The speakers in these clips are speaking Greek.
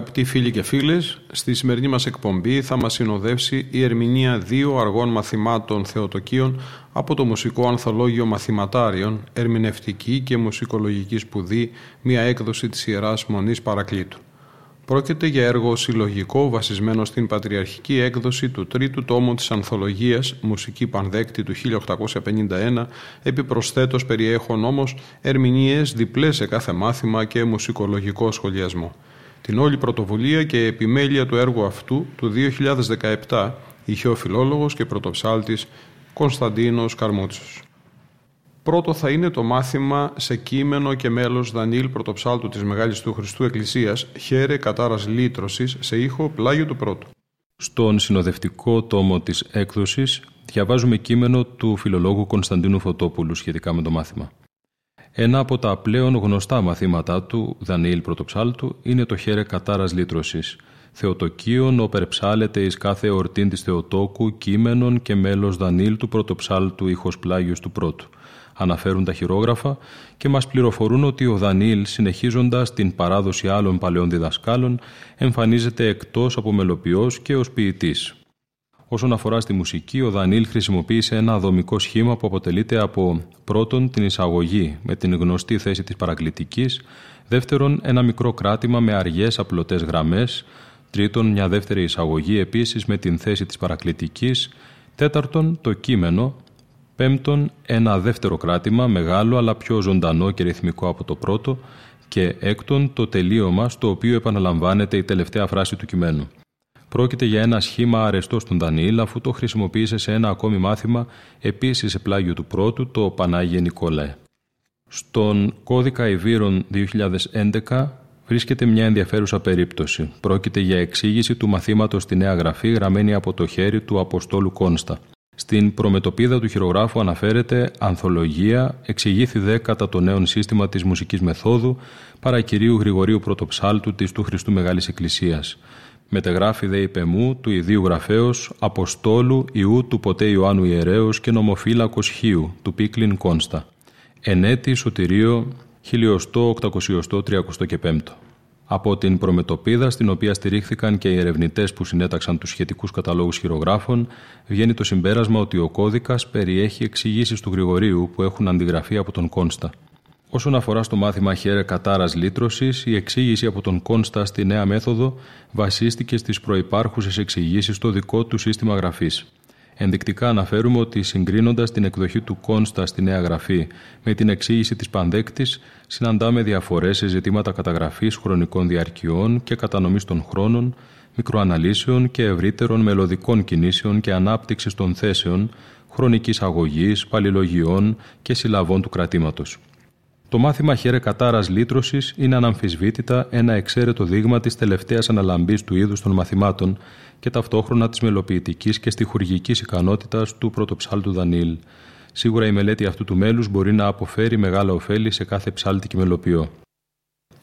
Αγαπητοί φίλοι και φίλες, στη σημερινή μας εκπομπή θα μας συνοδεύσει η ερμηνεία δύο αργών μαθημάτων θεοτοκίων από το Μουσικό Ανθολόγιο Μαθηματάριων, Ερμηνευτική και Μουσικολογική Σπουδή, μια έκδοση της Ιεράς Μονής Παρακλήτου. Πρόκειται για έργο συλλογικό βασισμένο στην πατριαρχική έκδοση του τρίτου τόμου της Ανθολογίας «Μουσική Πανδέκτη» του 1851, επιπροσθέτως περιέχουν όμως ερμηνείες διπλές σε κάθε μάθημα και μουσικολογικό σχολιασμό. Την όλη πρωτοβουλία και επιμέλεια του έργου αυτού του 2017 είχε ο φιλόλογος και πρωτοψάλτης Κωνσταντίνος Καρμούτσος. Πρώτο θα είναι το μάθημα σε κείμενο και μέλος Δανίλ Πρωτοψάλτου της Μεγάλης του Χριστού Εκκλησίας «Χαίρε κατάρας λύτρωσης» σε ήχο πλάγιο του πρώτου. Στον συνοδευτικό τόμο της έκδοσης διαβάζουμε κείμενο του φιλολόγου Κωνσταντίνου Φωτόπουλου σχετικά με το μάθημα. Ένα από τα πλέον γνωστά μαθήματά του, Δανιήλ Πρωτοψάλτου, είναι το «Χαίρε κατάρας λύτρωσης», Θεοτοκίον οπερψάλεται εις κάθε εορτήν της Θεοτόκου κείμενον και μέλος Δανίλ του πρωτοψάλτου ήχος πλάγιος του πρώτου. Αναφέρουν τα χειρόγραφα και μας πληροφορούν ότι ο Δανίλ συνεχίζοντας την παράδοση άλλων παλαιών διδασκάλων εμφανίζεται εκτός από μελοποιός και ως ποιητής. Όσον αφορά στη μουσική, ο Δανίλ χρησιμοποίησε ένα δομικό σχήμα που αποτελείται από πρώτον την εισαγωγή με την γνωστή θέση της παρακλητικής, δεύτερον ένα μικρό κράτημα με αργές απλωτές γραμμές, τρίτον μια δεύτερη εισαγωγή επίσης με την θέση της παρακλητικής, τέταρτον το κείμενο, πέμπτον ένα δεύτερο κράτημα μεγάλο αλλά πιο ζωντανό και ρυθμικό από το πρώτο και έκτον το τελείωμα στο οποίο επαναλαμβάνεται η τελευταία φράση του κειμένου. Πρόκειται για ένα σχήμα αρεστό στον Δανιήλ, αφού το χρησιμοποίησε σε ένα ακόμη μάθημα, επίσης σε πλάγιο του πρώτου, το Πανάγιε Νικόλαε. Στον κώδικα Ιβύρων 2011 βρίσκεται μια ενδιαφέρουσα περίπτωση. Πρόκειται για εξήγηση του μαθήματος στη Νέα Γραφή, γραμμένη από το χέρι του Αποστόλου Κόνστα. Στην προμετωπίδα του χειρογράφου αναφέρεται «Ανθολογία, εξηγήθη δε κατά το νέο σύστημα της μουσικής μεθόδου, παρακυρίου Γρηγορίου Πρωτοψάλτου της του Χριστού Μεγάλης Εκκλησίας» μετεγράφει δε υπεμού του ιδίου γραφέως Αποστόλου Ιού του ποτέ Ιωάννου Ιερέως και νομοφύλακος Χίου του Πίκλιν Κόνστα. Ενέτη Σωτηρίο 1835. Από την προμετωπίδα, στην οποία στηρίχθηκαν και οι ερευνητές που συνέταξαν τους σχετικούς καταλόγους χειρογράφων, βγαίνει το συμπέρασμα ότι ο κώδικας περιέχει εξηγήσεις του Γρηγορίου που έχουν αντιγραφεί από τον Κόνστα. Όσον αφορά στο μάθημα χέρε κατάρας λύτρωσης, η εξήγηση από τον Κόνστα στη νέα μέθοδο βασίστηκε στις προϋπάρχουσες εξηγήσεις στο δικό του σύστημα γραφής. Ενδεικτικά αναφέρουμε ότι συγκρίνοντας την εκδοχή του Κόνστα στη νέα γραφή με την εξήγηση της Πανδέκτης, συναντάμε διαφορές σε ζητήματα καταγραφής χρονικών διαρκειών και κατανομής των χρόνων, μικροαναλύσεων και ευρύτερων μελωδικών κινήσεων και ανάπτυξης των θέσεων, χρονικής αγωγής, παλιλογιών και συλλαβών του κρατήματος. Το μάθημα χέρε κατάρας λύτρωσης είναι αναμφισβήτητα ένα εξαίρετο δείγμα της τελευταίας αναλαμπής του είδους των μαθημάτων και ταυτόχρονα της μελοποιητικής και στιχουργικής ικανότητας του πρωτοψάλτου Δανίλ. Σίγουρα η μελέτη αυτού του μέλους μπορεί να αποφέρει μεγάλα ωφέλη σε κάθε ψάλτη και μελοποιό.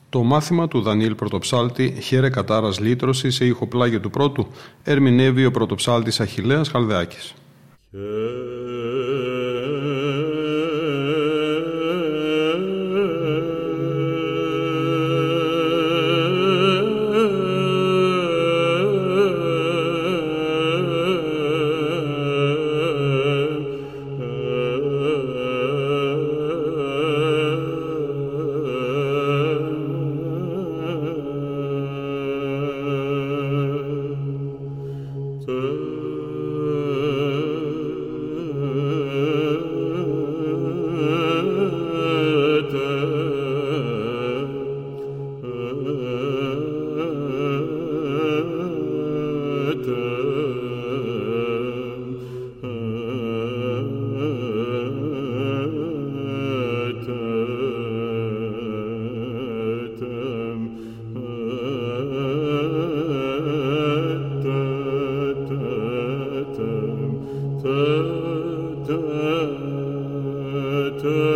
Το μάθημα του Δανίλ Πρωτοψάλτη «Χαίρε κατάρας λύτρωσης» σε ηχοπλάγιο του πρώτου ερμηνεύει ο πρωτοψάλτης Αχιλέας Χαλδεάκης. te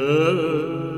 good.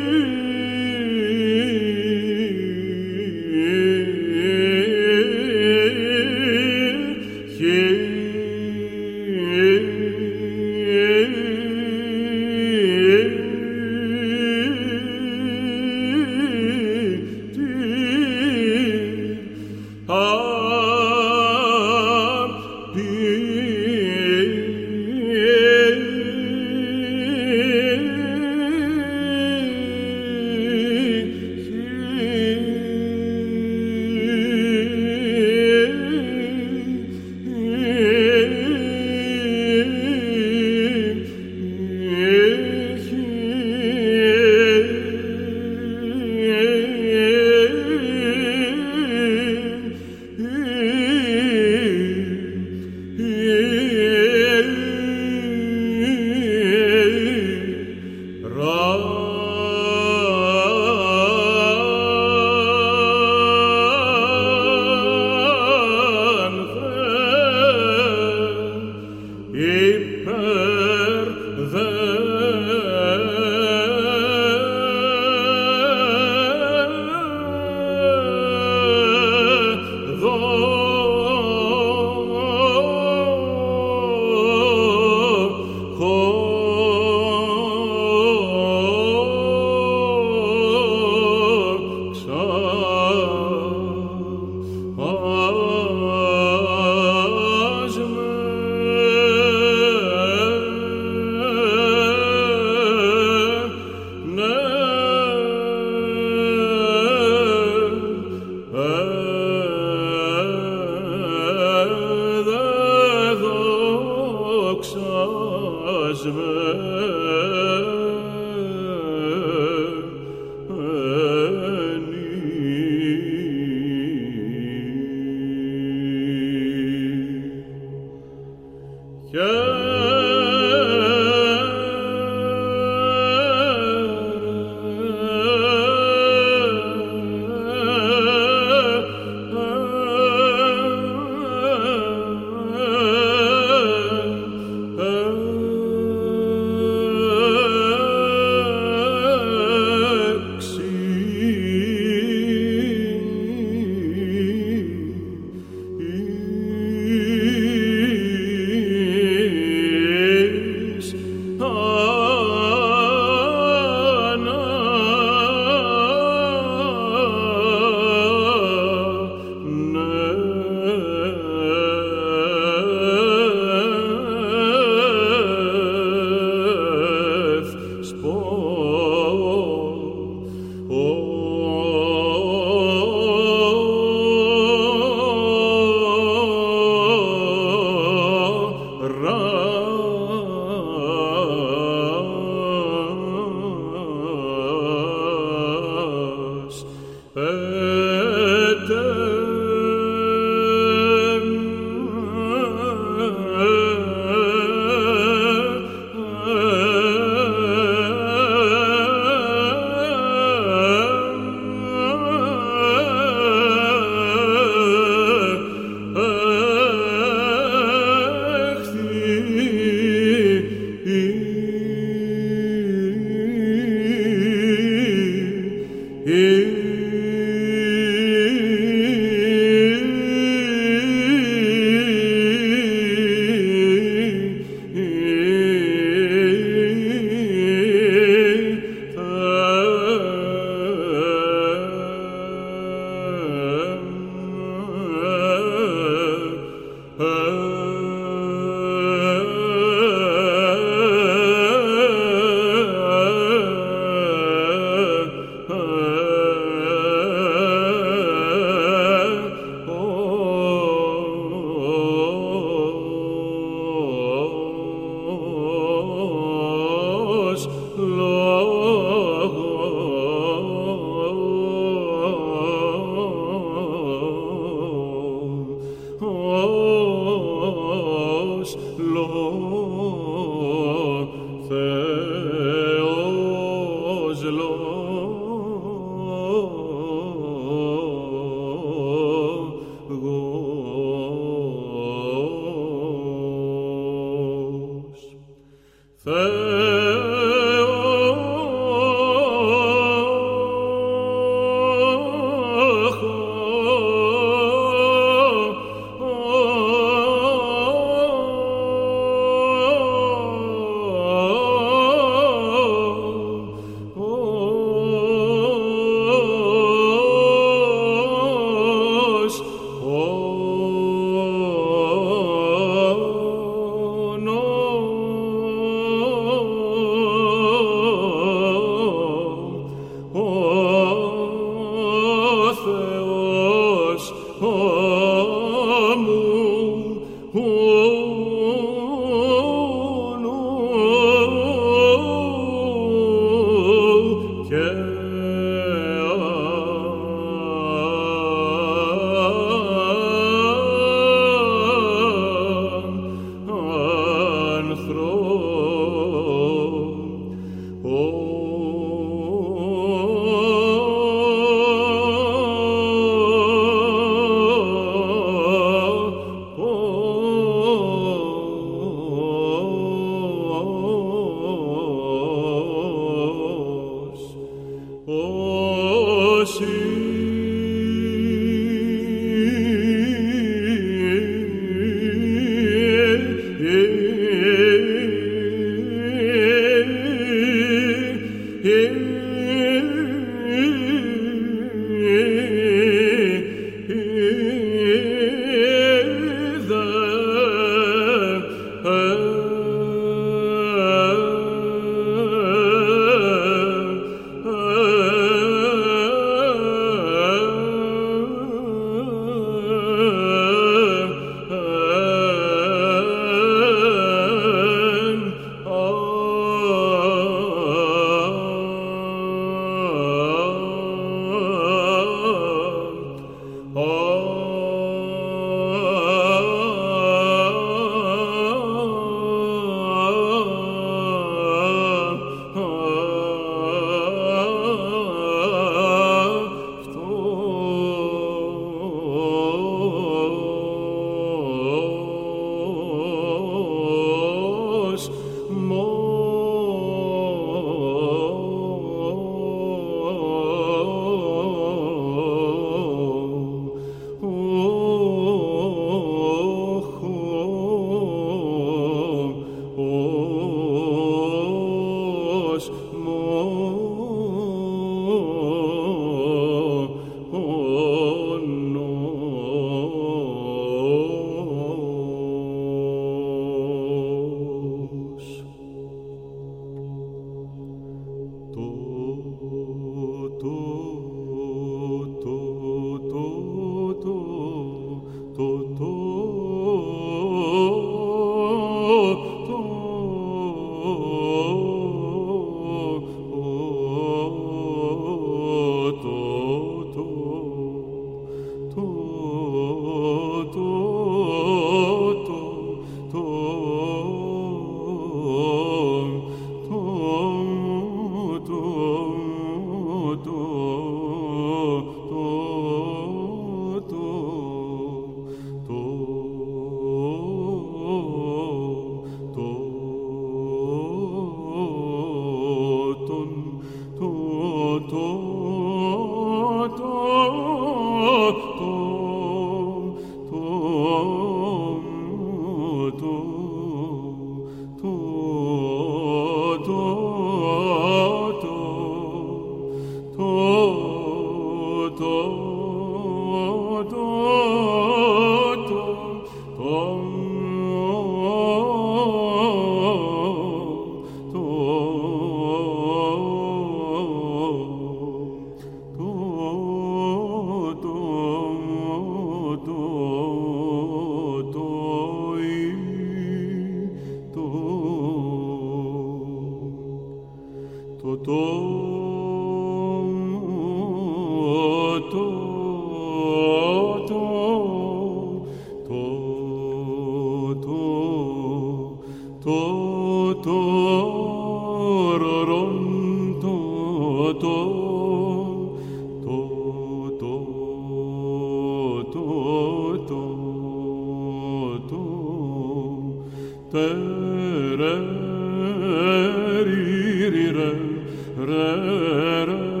da.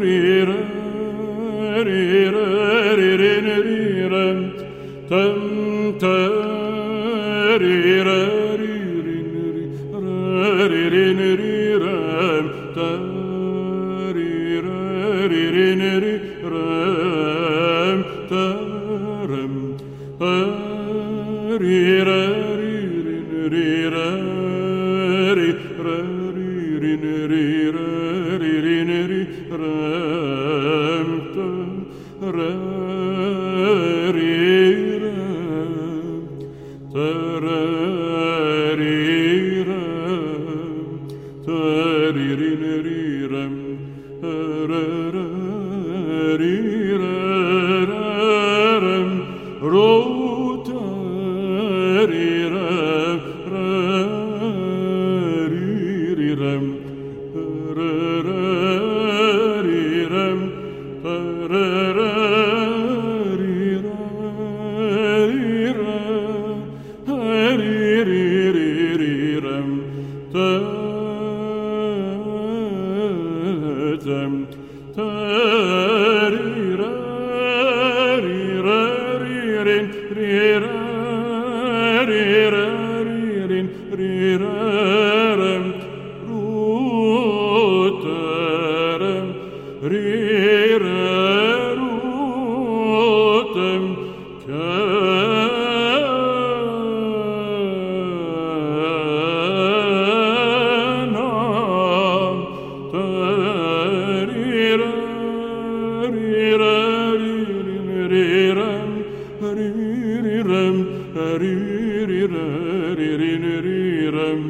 rire, rire, rire, rirem, rirem, rirem, rirem,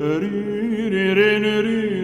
ri ri ri ri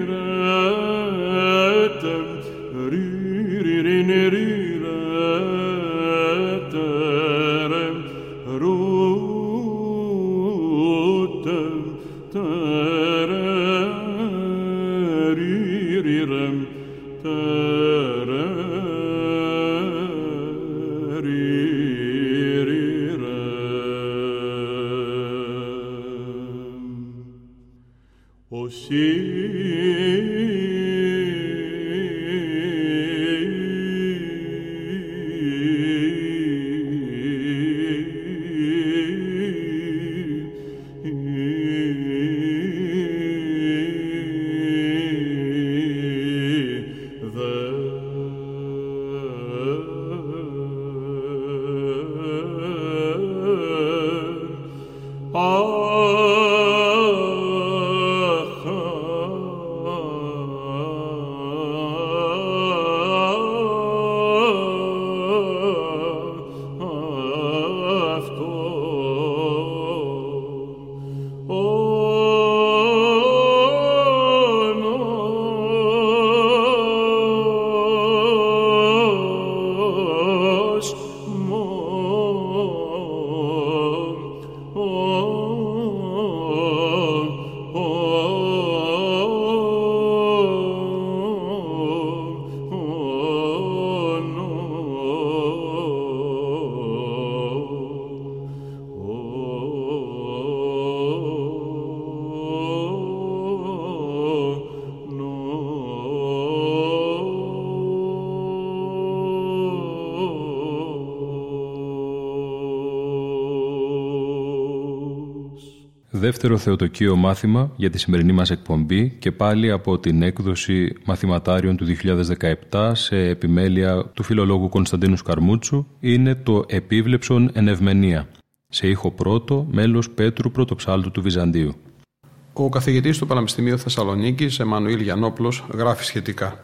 δεύτερο θεοτοκείο μάθημα για τη σημερινή μας εκπομπή και πάλι από την έκδοση μαθηματάριων του 2017 σε επιμέλεια του φιλολόγου Κωνσταντίνου Σκαρμούτσου είναι το «Επίβλεψον ενευμενία» σε ήχο πρώτο, μέλος Πέτρου Πρωτοψάλτου του Βυζαντίου. Ο καθηγητής του Πανεπιστημίου Θεσσαλονίκης, Εμμανουήλ Γιαννόπλος, γράφει σχετικά.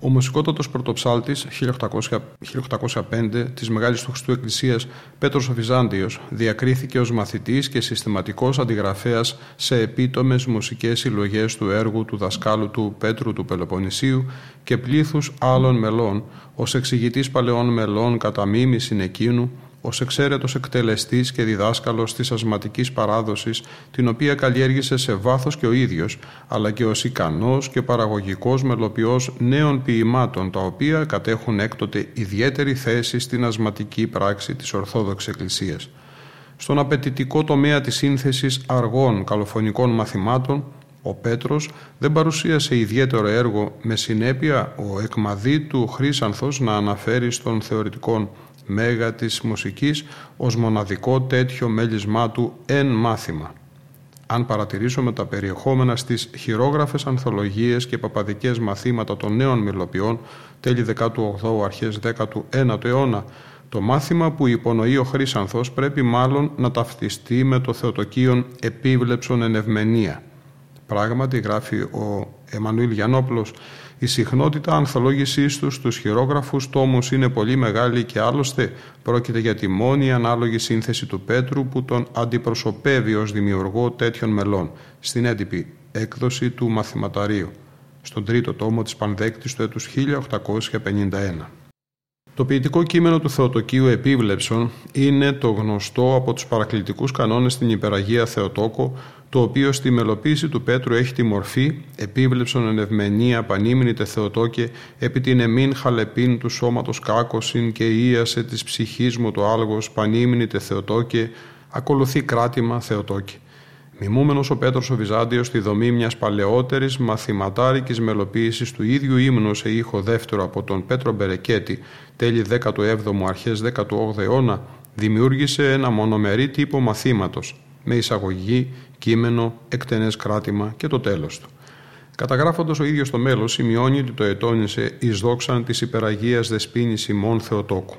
Ο μουσικότατος πρωτοψάλτης 1805 της Μεγάλης του Χριστού Εκκλησίας Πέτρος ο Βυζάντιος διακρίθηκε ως μαθητής και συστηματικός αντιγραφέας σε επίτομες μουσικές συλλογές του έργου του δασκάλου του Πέτρου του Πελοποννησίου και πλήθους άλλων μελών ως εξηγητής παλαιών μελών κατά μίμηση εκείνου ως εξαίρετος εκτελεστής και διδάσκαλος της ασματικής παράδοσης, την οποία καλλιέργησε σε βάθος και ο ίδιος, αλλά και ως ικανός και παραγωγικός μελοποιός νέων ποιημάτων, τα οποία κατέχουν έκτοτε ιδιαίτερη θέση στην ασματική πράξη της Ορθόδοξης Εκκλησίας. Στον απαιτητικό τομέα της σύνθεσης αργών καλοφωνικών μαθημάτων, ο Πέτρος δεν παρουσίασε ιδιαίτερο έργο με συνέπεια ο εκμαδί του Χρύσανθος να αναφέρει στον θεωρητικό μέγα της μουσικής ως μοναδικό τέτοιο μέλισμά του εν μάθημα. Αν παρατηρήσουμε τα περιεχόμενα στις χειρόγραφες ανθολογίες και παπαδικές μαθήματα των νέων μελοποιών τέλη 18ου αρχές 19ου αιώνα, το μάθημα που υπονοεί ο Χρύσανθος πρέπει μάλλον να ταυτιστεί με το Θεοτοκίον επίβλεψον εν ευμενία. Πράγματι γράφει ο Εμμανουήλ Γιαννόπλος η συχνότητα ανθολόγησής τους στους χειρόγραφους τόμους είναι πολύ μεγάλη και άλλωστε πρόκειται για τη μόνη ανάλογη σύνθεση του Πέτρου που τον αντιπροσωπεύει ως δημιουργό τέτοιων μελών στην έντυπη έκδοση του Μαθηματαρίου στον τρίτο τόμο της Πανδέκτης του έτους 1851. Το ποιητικό κείμενο του Θεοτοκίου Επίβλεψον είναι το γνωστό από τους παρακλητικούς κανόνες στην Υπεραγία Θεοτόκο το οποίο στη μελοποίηση του Πέτρου έχει τη μορφή «επίβλεψον εν ευμενία πανίμνητε Θεοτόκε, επί την εμήν χαλεπίν του σώματος κάκοσιν και ίασε της ψυχής μου το άλγος πανίμνητε Θεοτόκε, ακολουθεί κράτημα Θεοτόκε». Μιμούμενος ο Πέτρος ο Βυζάντιος στη δομή μιας παλαιότερης μαθηματάρικης μελοποίησης του ίδιου ύμνου σε ήχο δεύτερο από τον Πέτρο Μπερεκέτη, τέλη 17ου αρχές 18ου αιώνα, δημιούργησε ένα μονομερή τύπο μαθήματος, με εισαγωγή κείμενο, εκτενές κράτημα και το τέλος του. Καταγράφοντας ο ίδιος το μέλος, σημειώνει ότι το ετώνησε εις δόξαν της υπεραγίας δεσπίνης ημών Θεοτόκου.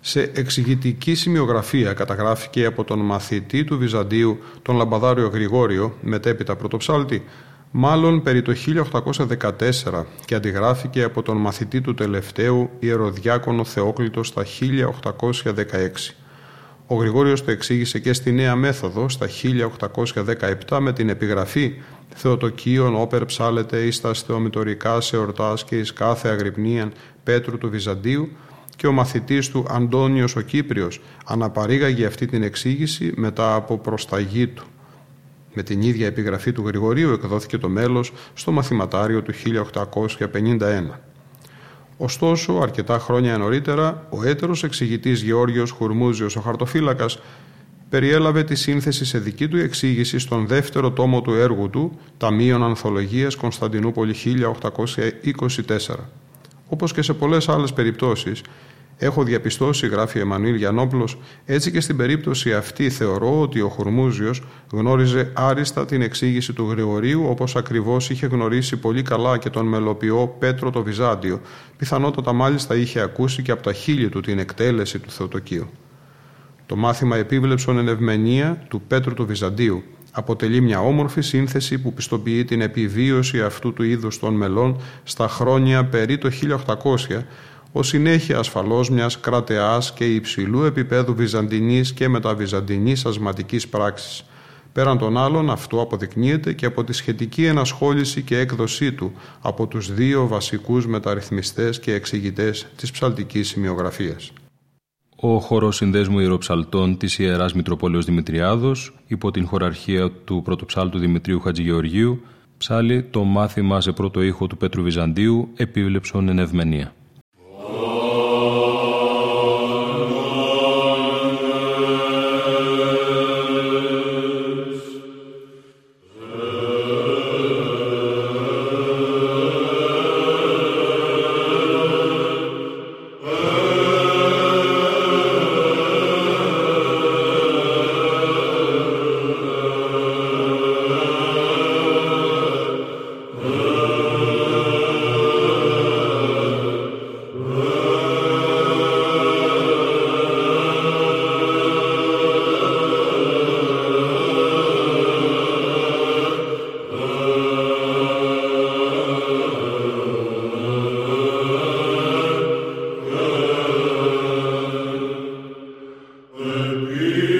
Σε εξηγητική σημειογραφία καταγράφηκε από τον μαθητή του Βυζαντίου, τον Λαμπαδάριο Γρηγόριο, μετέπειτα πρωτοψάλτη, μάλλον περί το 1814 και αντιγράφηκε από τον μαθητή του τελευταίου Ιεροδιάκονο Θεόκλητος στα 1816. Ο Γρηγόριος το εξήγησε και στη νέα μέθοδο στα 1817 με την επιγραφή Θεοτοκίων όπερ ψάλεται εις τα θεομητορικά σε ορτάς και εις κάθε αγρυπνίαν Πέτρου του Βυζαντίου και ο μαθητής του Αντώνιος ο Κύπριος αναπαρήγαγε αυτή την εξήγηση μετά από προσταγή του. Με την ίδια επιγραφή του Γρηγορίου εκδόθηκε το μέλος στο μαθηματάριο του 1851. Ωστόσο, αρκετά χρόνια νωρίτερα, ο έτερος εξηγητής Γεώργιος Χουρμούζιος ο χαρτοφύλακας περιέλαβε τη σύνθεση σε δική του εξήγηση στον δεύτερο τόμο του έργου του «Ταμείων Ανθολογίας Κωνσταντινούπολη 1824». Όπως και σε πολλές άλλες περιπτώσεις, Έχω διαπιστώσει, γράφει Εμμανουήλ Γιαννόπουλος, έτσι και στην περίπτωση αυτή θεωρώ ότι ο Χουρμούζιος γνώριζε άριστα την εξήγηση του Γρηγορίου, όπως ακριβώς είχε γνωρίσει πολύ καλά και τον μελοποιό Πέτρο το Βυζάντιο. Πιθανότατα μάλιστα είχε ακούσει και από τα χείλη του την εκτέλεση του Θεοτοκίου. Το μάθημα επίβλεψον εν ευμενία του Πέτρου του Βυζαντίου αποτελεί μια όμορφη σύνθεση που πιστοποιεί την επιβίωση αυτού του είδους των μελών στα χρόνια περί το 1800 ο συνέχεια ασφαλώς μιας κρατεάς και υψηλού επίπεδου βυζαντινής και μεταβυζαντινής ασματικής πράξης. Πέραν των άλλων, αυτό αποδεικνύεται και από τη σχετική ενασχόληση και έκδοσή του από τους δύο βασικούς μεταρρυθμιστές και εξηγητές της ψαλτικής σημειογραφίας. Ο χώρος συνδέσμου ιεροψαλτών της Ιεράς Μητροπόλεως Δημητριάδος, υπό την χωραρχία του πρωτοψάλτου Δημητρίου Χατζηγεωργίου, ψάλει το μάθημα σε πρώτο ήχο του Πέτρου Βυζαντίου «Επίβλεψον εν ευμενία». Let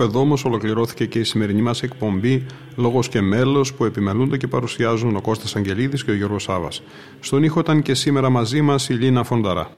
Κάπου εδώ όμως ολοκληρώθηκε και η σημερινή μας εκπομπή Λόγος και Μέλος που επιμελούνται και παρουσιάζουν ο Κώστας Αγγελίδης και ο Γιώργος Σάβας. Στον ήχο ήταν και σήμερα μαζί μας η Λίνα Φονταρά.